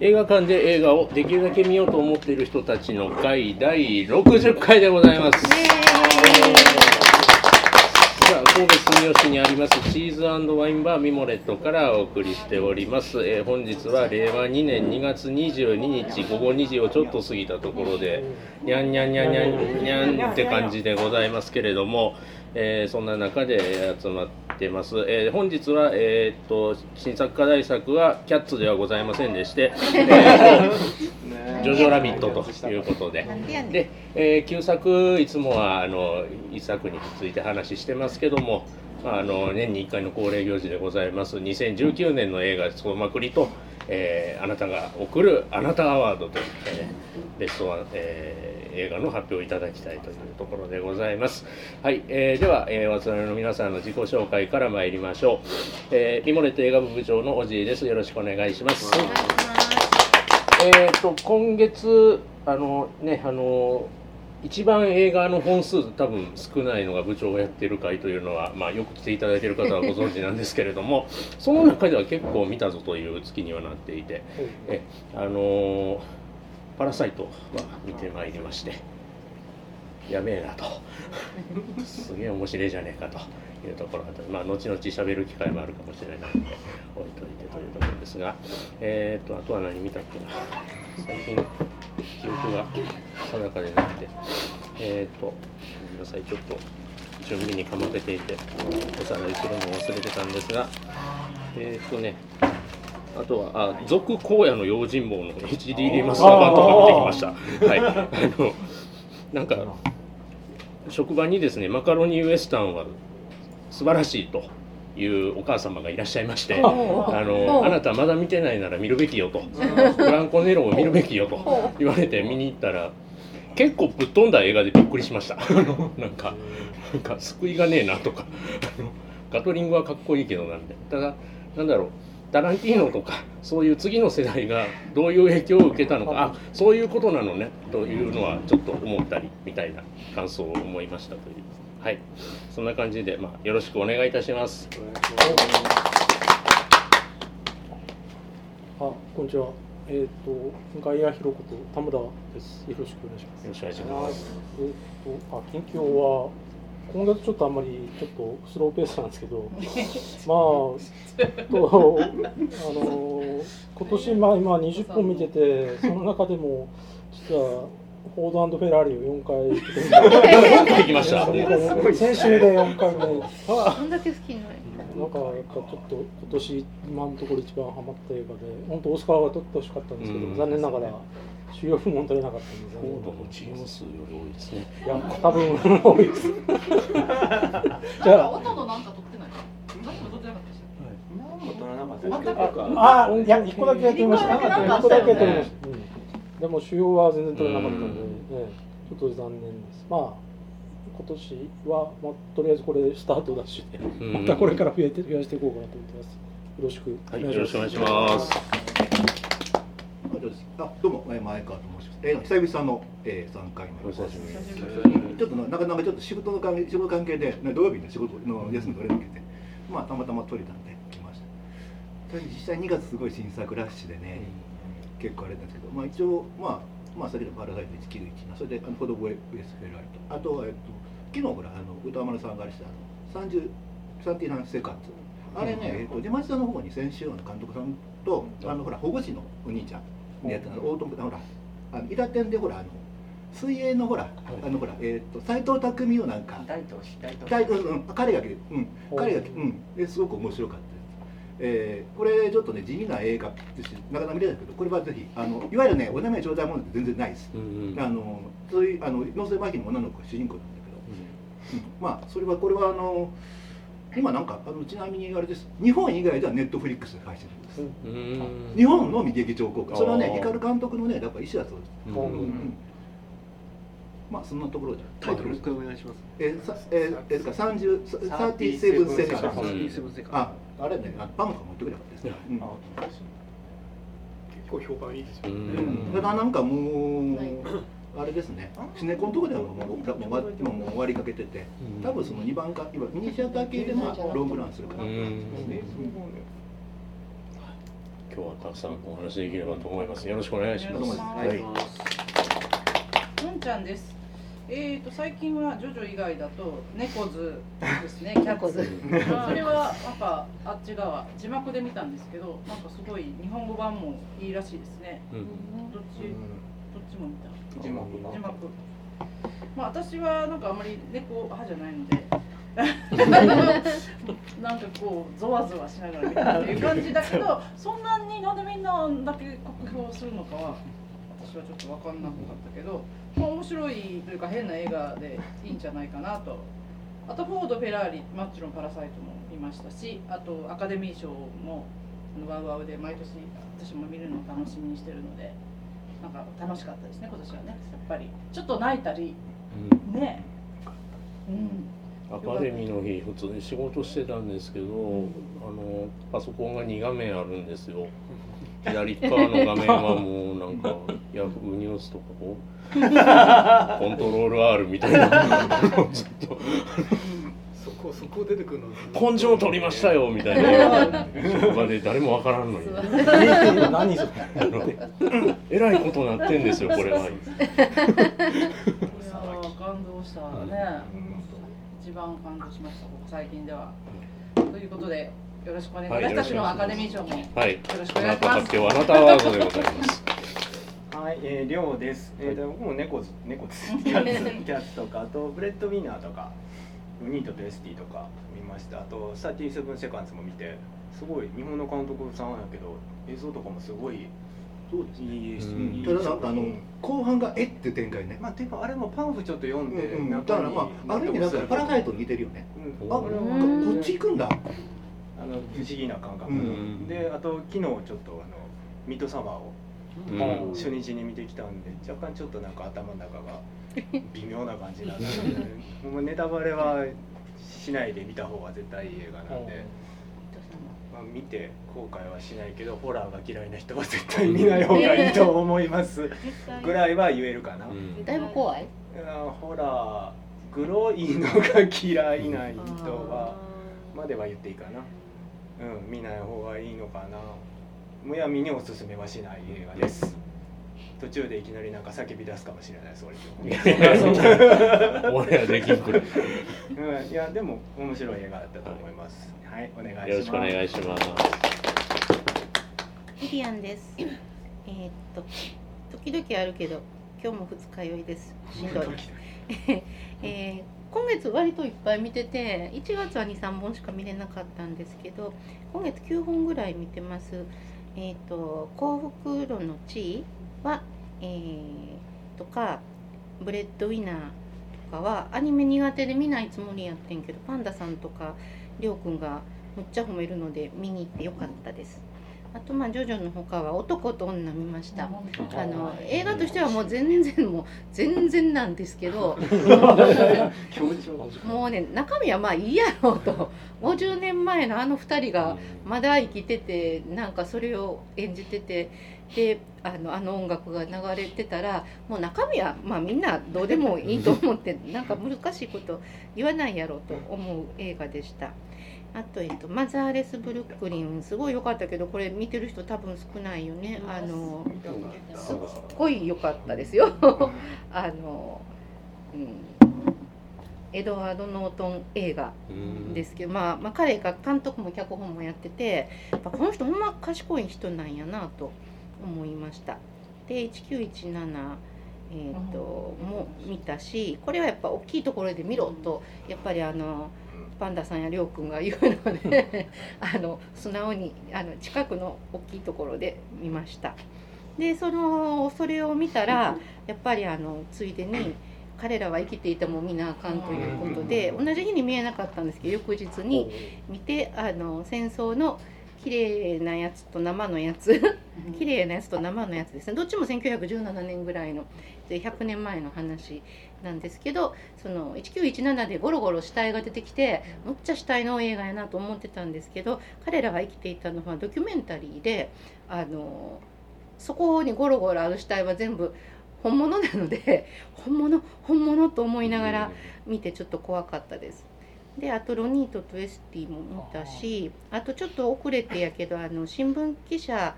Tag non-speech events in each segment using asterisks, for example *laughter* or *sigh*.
映画館で映画をできるだけ見ようと思っている人たちの会第60回でございます。さあ神戸住吉にありますチーズワインバーミモレットからお送りしております、えー本日は令和2年2月22日午後2時をちょっと過ぎたところでにゃんにゃんにゃんにゃんにゃんって感じでございますけれども、えーそんな中で集まってます、えー本日は、えーっと新作課題作はキャッツではございませんでして、*laughs* えージョジョラビットということで。で、えー旧作いつもはあの一作について話してますけどもあの年に1回の恒例行事でございます。2019年の映画総まくりと、えーあなたが送るあなたアワードという、えーベストワン、えー映画の発表をいただきたいというところでございます。はい、えーでは、えー、お集まりの皆さんの自己紹介から参りましょう、えー、ミモレット映画部部長のおじいです。よろしくお願いします。えー、と今月あのねあの一番映画の本数多分少ないのが部長がやってる回というのは、まあ、よく来ていただいている方はご存知なんですけれども *laughs* その中では結構見たぞという月にはなっていてえあのパラサイトは見てまいりましてやべえなと。すげえ面白いじゃねえかというところがあってまあ後々喋る機会もあるかもしれないので置いといてというところですが。えっ、とあとは何見たっけな。最近記憶が定かでなくて。えっ、とごめんなさい。ちょっと準備にかまけていておさらいするのを忘れてたんですが。えっ、とねあとは、あ、続荒野の用心棒の HD リマスター版とか見てきました。はい。あの、なんか、職場にですね、マカロニウエスタンは素晴らしいというお母様がいらっしゃいまして、あの、あなたまだ見てないなら見るべきよと、フランコネロを見るべきよと言われて見に行ったら、結構ぶっ飛んだ映画でびっくりしました。*laughs* あのなんか、なんか救いがねえなとか、ガトリングはかっこいいけどなんで、ただ、なんだろう、タランティーノとかそういう次の世代がどういう影響を受けたのかあそういうことなのねというのはちょっと思ったりみたいな感想を思いましたというはいそんな感じで、まあ、よろしくお願いいたしますあ、こんにちは。えっ、と、外野ひろこと田村です。よろしくお願いします。よろしくお願いしますえっ、と、あ、近況は。今月ちょっとあんまりちょっとスローペースなんですけど。*laughs* まあ。と、あの、今年まあ、今20本見てて、その中でも。実は。フォードフェラーリを4回きました *laughs* 先週で4回目。どんだけ好きになるなんかやっぱちょっと今年今のところ一番ハマった映画で本当オスカーが取ってほしかったんですけど、うん。残念ながら主要部門取れなかったんで残フォ念ードのチーム数より多いですね。いや多分多いです。*laughs* じゃあ音のなんか撮ってない。かったしあいや一個だけ取りました。一個だけ一個だけ取りました、うん。でも主要は全然取れなかったんで、ええちょっと残念です。まあ今年は、まあ、とりあえずこれスタートダッシまたこれから増えて増やしていこうかなと思ってます。よろしくおはい願いします、よろしくお願いします。あどうも前川と申します。えー、久々の、えー、三回目。お久しぶりですちょっとななかなかちょっと仕事の関係仕事関係で、ね、土曜日の仕事の休み取れなくて、まあたまたま取れたんで来ました。実際2月すごい新作ラッシュでね、結構あれなんですけど、まあ一応まあまあそれでパラサイト191な、それであのフォードボエウエスフェライト、あとはえっと昨日ほらあの歌丸さんがあれしたあの30サンティナンセカンズ。あれね、えっと出町さんの方に先週の監督さんとあのほら保護司のお兄ちゃんのやつの。大友ほらあの伊達店でほらあの水泳のほら、あのほらえっ、と斎藤匠をなんか大東市大東大うんうん。彼がうん。彼がうん。ですごく面白かった。えー、これちょっとね地味な映画ですしなかなか見れないけどこれはぜひあのいわゆるねお名前頂戴ものって全然ないです。うんうんあのそういうあの脳性麻痺の女の子が主人公なんだけど、うんまあそれはこれはあの今なんかあのちなみにあれです日本以外ではネットフリックスで配信してるんです。うん日本のみ劇場公開それはね光監督のねだから石田そうです。うんうんまあそんなところでタイトルお願いしますえー、さえー、ですか三十サーティセブンセカンド。うん37セカンああれねあパンとか持ってくればですね。うん。結構評判いいですようね、ん。ただなんかもうあれですね。シネコンとこではもうもうもう今もう終わりかけててうん。多分その2番か今ミニシアター系でまあロングランするかなと思いますね。今今日はたくさんお話できればと思います。よろしくお願いします。おはい。願い。し。のんちゃんです。えーと最近はジョジョ以外だと猫図ですね。*laughs* キャッツ。それはなんかあっち側字幕で見たんですけど、なんかすごい日本語版もいいらしいですね。うんどっちどっちも見た。字幕字幕。まあ私はなんかあんまり猫派じゃないので。*laughs* なんかこうゾワゾワしながら見たっていう感じだけどそんなになんでみんなだけ酷評するのかは私はちょっと分かんなかったけど、まあ、面白いというか変な映画でいいんじゃないかなと。あとフォード・フェラーリもちろん「パラサイト」も見ましたしあとアカデミー賞もワウワウで毎年私も見るのを楽しみにしてるのでなんか楽しかったですね今年はねやっぱり。ちょっと泣いたりうん。ね。うん。アカデミーの日普通に仕事してたんですけど、あのパソコンが2画面あるんですよ。左側の画面はもうなんか *laughs* ヤフーニュースとかこう *laughs* コントロール R みたいな。ずっとそこそこ出てくるの？根性取りましたよみたいな。職場で誰もわからんのに。何それえらいことなってんですよこれ。は。いやー感動したね、一番感動しました僕最近では。ということでよろしくお願いします、はい私たちのアカデミー賞もよはい。ろしくお願いしたます。発表あなたアワードでございます。はい、えー、りょうです。えー、と僕も猫ず *laughs* 猫です。キャッツキャッツとかあとブレッドウィナーとかニートとエスティとか見ました。あとサティセブンセカンズも見て、すごい日本の監督さんやけど映像とかもすごいそうですね。ただなんかあのうん。後半がえって展開ね。まあていうかあれもパンフちょっと読んで、うんうん。だからまあある意味なんかパラサイトに似てるよね。うん。あこっち行くんだ。あの不思議な感覚、うん。であと昨日ちょっとあのミッドサマーをうん。初日に見てきたんで若干ちょっとなんか頭の中が *laughs* 微妙な感じになってるもうネタバレはしないで見た方が絶対いい映画なんで、まあ、見て後悔はしないけどホラーが嫌いな人は絶対見ない方がいいと思います。*laughs* ぐらいは言えるかな、うん。だいぶ怖い？ホラーグロいのが嫌いな人はまでは言っていいかなうん見ない方がいいのかなむやみにおすすめはしない映画です途中でいきなりなんか叫び出すかもしれないです俺オンエアできんくる。うん、いやでも面白い映画だったと思いますはい、お願いしますよろしくお願いします。リリアンです。えーっと時々あるけど今日も二日酔いです。しんどい。*laughs* えー今月割といっぱい見てて1月は23本しか見れなかったんですけど今月9本ぐらい見てます。えーっと幸福路のチーは、えーとかブレッドウィナーとかはアニメ苦手で見ないつもりやってんけどパンダさんとかりょうくんがむっちゃ褒めるので見に行ってよかったです。あとまあジョジョの他は男と女見ました。あの映画としてはもう全然もう *laughs* 全然なんですけど *laughs* もうね中身はまあいいやろうと50年前のあの2人がまだ生きててなんかそれを演じててであのあの音楽が流れてたらもう中身はまあみんなどうでもいいと思ってなんか難しいこと言わないやろうと思う映画でした。あと、えっと、マザーレス・ブルックリンすごい良かったけどこれ見てる人多分少ないよね。あのすっごい良かったですよ。*laughs* あの、うん、エドワード・ノートン映画ですけど、まあ、まあ彼が監督も脚本もやっててやっぱこの人ほんま賢い人なんやなと思いました。で1917えー、とも見たしこれはやっぱ大きいところで見ろとやっぱりあのパンダさんやりょうくんが言うので *laughs* あの素直にあの近くの大きいところで見ました。でそのそれを見たらやっぱりあのついでに彼らは生きていても見なあかんということで同じ日に見えなかったんですけど翌日に見てあの戦争の綺麗なやつと生のやつ *laughs* 綺麗なやつと生のやつですね。どっちも1917年ぐらいので100年前の話なんですけどその1917でゴロゴロ死体が出てきてむっちゃ死体の映画やなと思ってたんですけど彼らが生きていたのはドキュメンタリーであのそこにゴロゴロある死体は全部本物なので *laughs* 本物本物と思いながら見てちょっと怖かったです。であとロニートとエスティも見たしあとちょっと遅れてやけどあの新聞記者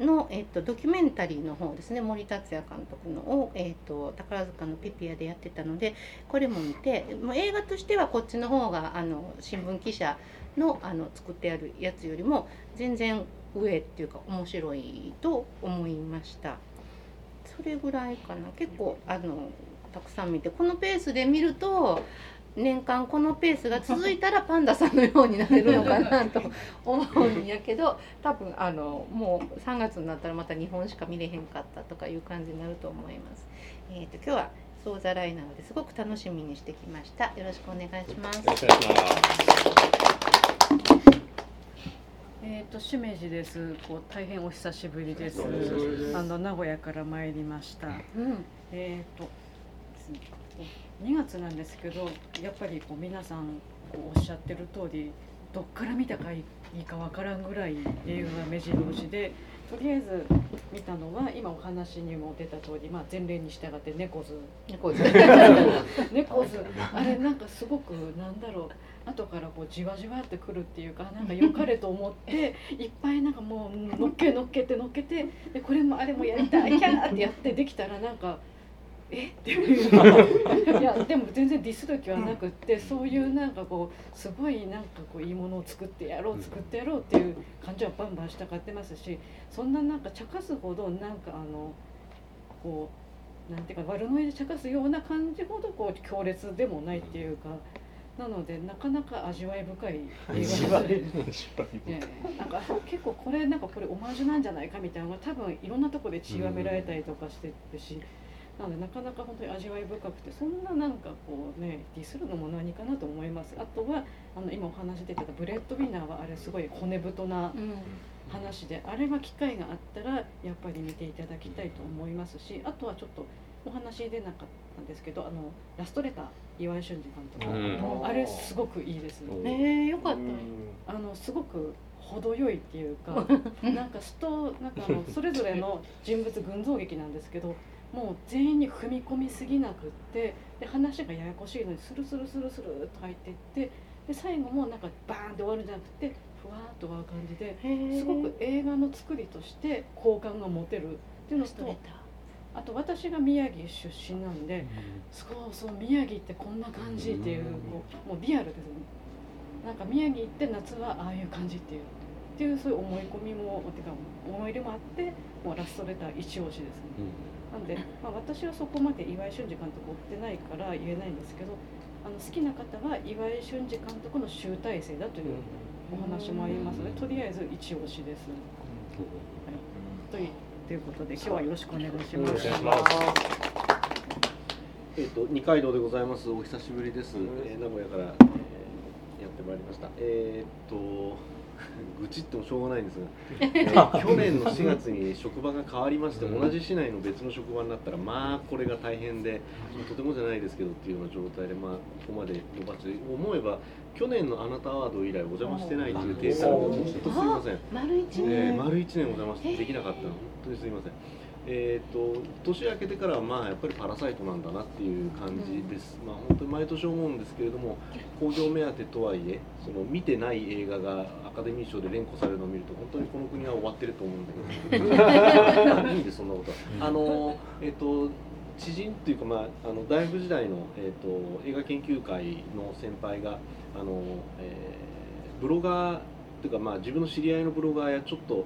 の、えっと、ドキュメンタリーの方ですね森達也監督のを、えっと、宝塚のピピアでやってたのでこれも見てもう映画としてはこっちの方があの新聞記者のあの作ってあるやつよりも全然上っていうか面白いと思いました。それぐらいかな。結構あのたくさん見てこのペースで見ると年間このペースが続いたらパンダさんのようになれるのかなと *laughs* 思うんやけど多分あのもう3月になったらまた日本しか見れへんかったとかいう感じになると思います。えーと、今日はソーザライなのですごく楽しみにしてきました。よろしくお願いします。よろしくお願いします。えっ、ー、としめじです。こう大変お久しぶりです。あの名古屋から参りました。うん、えっ、ー、と2月なんですけどやっぱりこう皆さんおっしゃってる通りどっから見たかいいかわからんぐらい映画が目白押しでとりあえず見たのは今お話にも出た通り、まあ、前例に従って猫図。猫図。*laughs* 猫図。*laughs* あれなんかすごくなんだろう。後からこうじわじわってくるっていうかなんか良かれと思って *laughs* いっぱいなんかもうのっけのっけてのっけてでこれもあれもやりたいキャーってやってできたらなんか。え？っていう。いやでも全然ディスる気はなくって、そういうなんかこうすごいなんかこういいものを作ってやろう作ってやろうっていう感じはバンバンしたがってますしそんななんか茶化すほどなんかあのこうなんていうか悪ノリで茶化すような感じほどこう強烈でもないっていうか。なのでなかなか味わい深い。映画です、ね、なんか結構これなんかこれオマージュなんじゃないかみたいなのが多分いろんなところで血がめられたりとかしてるし、なのでなかなか本当に味わい深くてそんななんかこうねディスるのも何かなと思います。あとはあの今お話出てたブレッドウィナーはあれすごい骨太な話で、うん、あれは機会があったらやっぱり見ていただきたいと思いますしあとはちょっとお話出なかったんですけどあのラストレター岩井俊二監督、うん、あれすごくいいですね。えー、よかった、あのすごく程よいっていうか *laughs* なんかストなんかあのそれぞれの人物群像劇なんですけどもう全員に踏み込みすぎなくってで話がややこしいのにスルスルスルスルっと入っていってで最後もなんかバーンって終わるんじゃなくてふわっと終わる感じですごく映画の作りとして好感が持てる。っていうのとあと私が宮城出身なんで、そうそう宮城ってこんな感じっていうもうリアルですね。なんか宮城行って夏はああいう感じっていう。っていうそういう思い込みもてか思い入れもあってもうラストレター一押しですね。うんなんで、まあ、私はそこまで岩井俊二監督追ってないから言えないんですけどあの好きな方は岩井俊二監督の集大成だというお話もありますのでとりあえず一押しです。はい、というということで今日はよろしくお願いします。えっ、と二階堂でございます。お久しぶりです。えー、名古屋から、えー、やってまいりました。えっ、と。愚痴ってもしょうがないんですが、*laughs* えー、去年の4月に職場が変わりまして同じ市内の別の職場になったらまあこれが大変でとてもじゃないですけどっていうような状態でまあここまで伸ばして思えば去年のあなたアワード以来お邪魔してないっていうデータが本当すいません。丸1年、えー、丸1年お邪魔してできなかったの。本当にすいません。えーと、年明けてからはまあやっぱりパラサイトなんだなっていう感じです、うん、まあ本当に毎年思うんですけれども興行目当てとはいえその見てない映画がアカデミー賞で連呼されるのを見ると本当にこの国は終わってると思うんだけど。*laughs* いいんでそんなことは。あのえっ、ー、と知人っていうか、まあ、あの大学時代の、えーと、映画研究会の先輩があの、えー、ブロガーっていうか、まあ、自分の知り合いのブロガーやちょっと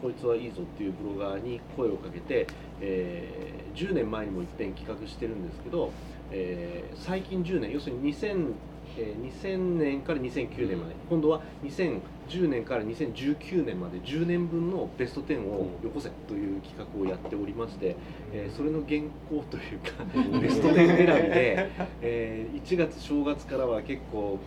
こいつはいいぞっていうブロガーに声をかけて、えー、10年前にも一遍企画してるんですけど、えー、最近10年要するに2000、えー、2000年から2009年まで今度は2010年から2019年まで10年分のベスト10をよこせという企画をやっておりまして、えー、それの原稿というかベスト10選びで、*laughs* えー、1月正月からは結構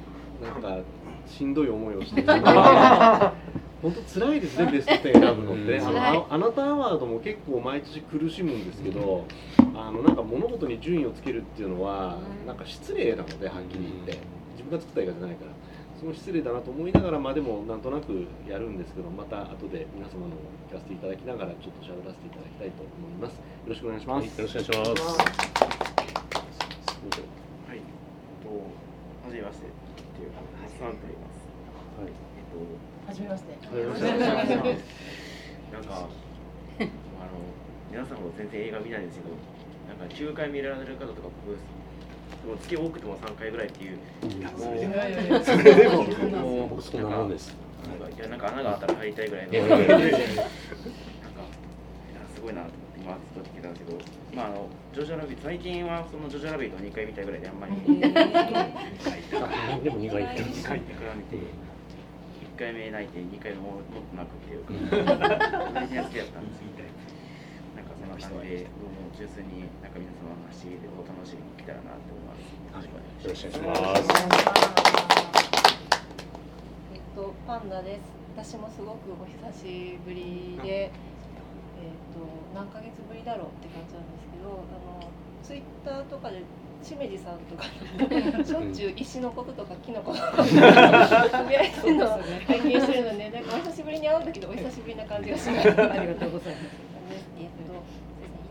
なんかしんどい思いをして *laughs* *laughs* 本当辛いですね *laughs* ベスト10選ぶのって、あのあなたアワードも結構毎年苦しむん。ですけど、あのなんか物事に順位をつけるっていうのは、なんか失礼なのではっきり言って、自分が作った映画じゃないから。その失礼だなと思いながらまあでもなんとなくやるんですけどまた後で皆様の聞かせていただきながらちょっと喋らせていただきたいと思います。よろしくお願いします、よろしくお願いします。はい。とはじめましてっていうハッサンと言います。はい。えっとはじめまして。なんかあの皆さんも全然映画見ないんですけど、なんか9回見られる方とか僕もう月多くても3回ぐらいっていう。もういやいやいやそれでももう僕そんなもんですなんかいやなんか穴があったら入りたいぐらいの。なんかいやすごいなと思って今ずっと聞いたんですけど、まああのジョジョラビット最近はそのジョジョラビットを2回見たぐらいであんまり。*laughs* あでも2回行ってます書いてから見て、1回目泣いて、2回目ももっと泣くっていうか、大事な好きだったんですみたいな。なんかそんな感じで、もう純粋になんか皆様の話でお楽しみに来たらなと思います。よろしくお願いします。えっと、パンダです。私もすごくお久しぶりで、えっと、何ヶ月ぶりだろうって感じなんですけど、あの、ツイッターとかで。しめじさんとかしょっちゅう石のこととか木のこととかつぶやうんだけどお久しぶりな感じがします。ありがとうございます。えっと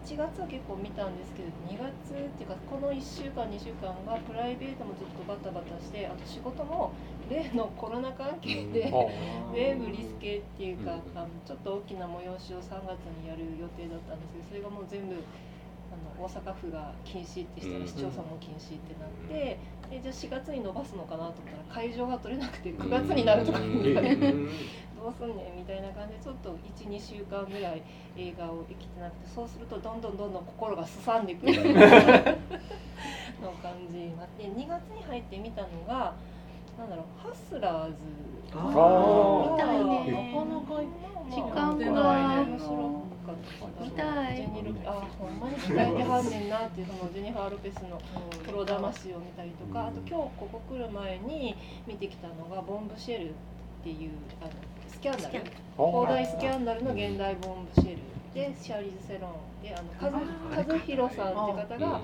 1月は結構見たんですけど2月っていうかこの1週間2週間がプライベートもずっとバタバタしてあと仕事も例のコロナ関係でウェーブリスケっていうかあのちょっと大きな催しを3月にやる予定だったんですけどそれがもう全部あの大阪府が禁止ってしたら市町村も禁止ってなってでじゃあ4月に伸ばすのかなと思ったら会場が取れなくて9月になるとか言われて。どうすんねんみたいな感じでちょっと12週間ぐらい映画を生きてなくてそうするとどんどんどんどん心がすさんでくる。の感じになって2月に入って見たのがなんだろうハスラーズあー。見たいね。なかなか時間出がないね。面白かった見たい。ジェニルあほんまに鍛えてはんねんなっていうそのジェニファー・ロペスのプロ魂を見たりとかあと今日ここ来る前に見てきたのがボンブシェルっていうあのスキャンダル。広大スキャンダルの現代ボンブシェルでシャーリーズ・セロンであのカズカズヒロさんって方が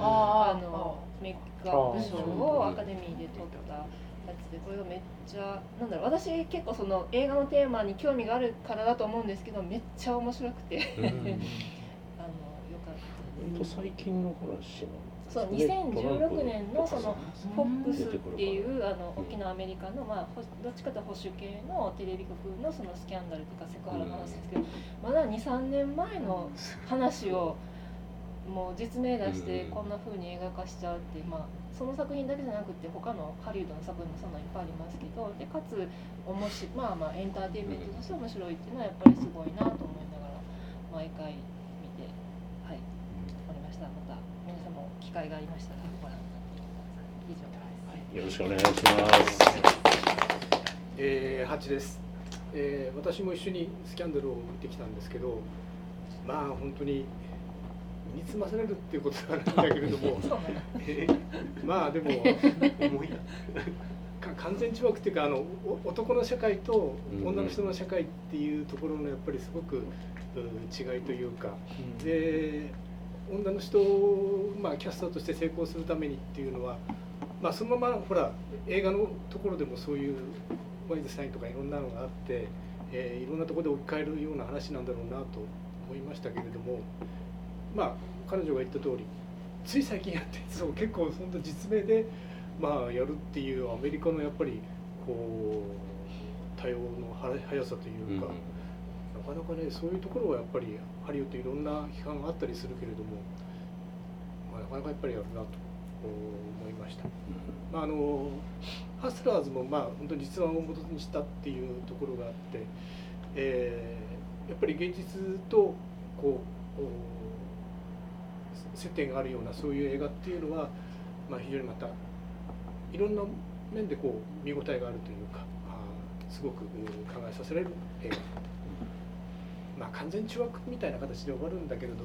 あのメイクアップ賞をアカデミーで取ったやつでこれがめっちゃなんだろう私結構その映画のテーマに興味があるからだと思うんですけどめっちゃ面白くて。*laughs* あのよかった本当最近の話そう2016年のその FOX っていうあの大きなアメリカの、まあ、ほどっちかというと保守系のテレビ局のそのスキャンダルとかセクハラの話ですけどまだ23年前の話をもう実名出してこんな風に映画化しちゃうって、まあ、その作品だけじゃなくて他のハリウッドの作品もそんないっぱいありますけどでかつ面白まあまあエンターテインメントとして面白いっていうのはやっぱりすごいなと思いながら毎回見てはいおりました。また皆さんも機会がありましたらご覧になってください。以上です、よろしくお願いします。えー、8です、えー、私も一緒にスキャンダルを見てきたんですけどまあ本当に身につまされるっていうことはないんだけれども。*laughs* えーまあでも重い完全違くっていうかあのお男の社会と女の人の社会っていうところのやっぱりすごくう違いというか、で女の人を、まあ、キャスターとして成功するためにっていうのは、まあ、そのままほら映画のところでもそういうワイズサインとかいろんなのがあって、えーいろんなところで置き換えるような話なんだろうなと思いましたけれどもまあ彼女が言った通りつい最近やって *laughs* そう結構そんな実名で、まあ、やるっていうアメリカのやっぱりこう多様のは速さというか、なかなかねそういうところはやっぱりハリウッドいろんな批判があったりするけれども、まあ、なかなかやっぱりやるなと思いました。まあ、あのハスラーズもまあ本当に実話を元にしたっていうところがあって、えーやっぱり現実とこうお接点があるようなそういう映画っていうのは、まあ、非常にまたいろんな面でこう見応えがあるというかあーすごくうん考えさせられる映画。まあ完全中学みたいな形で終わるんだけれど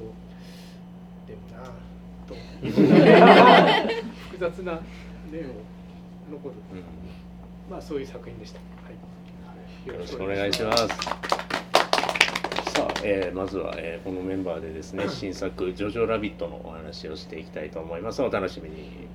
でもなぁと *laughs* 複雑な念を残る、まあそういう作品でした。はい、よろしくお願いします。えーまずは、えーこのメンバーでですね、新作「ジョジョラビット」のお話をしていきたいと思います。お楽しみに。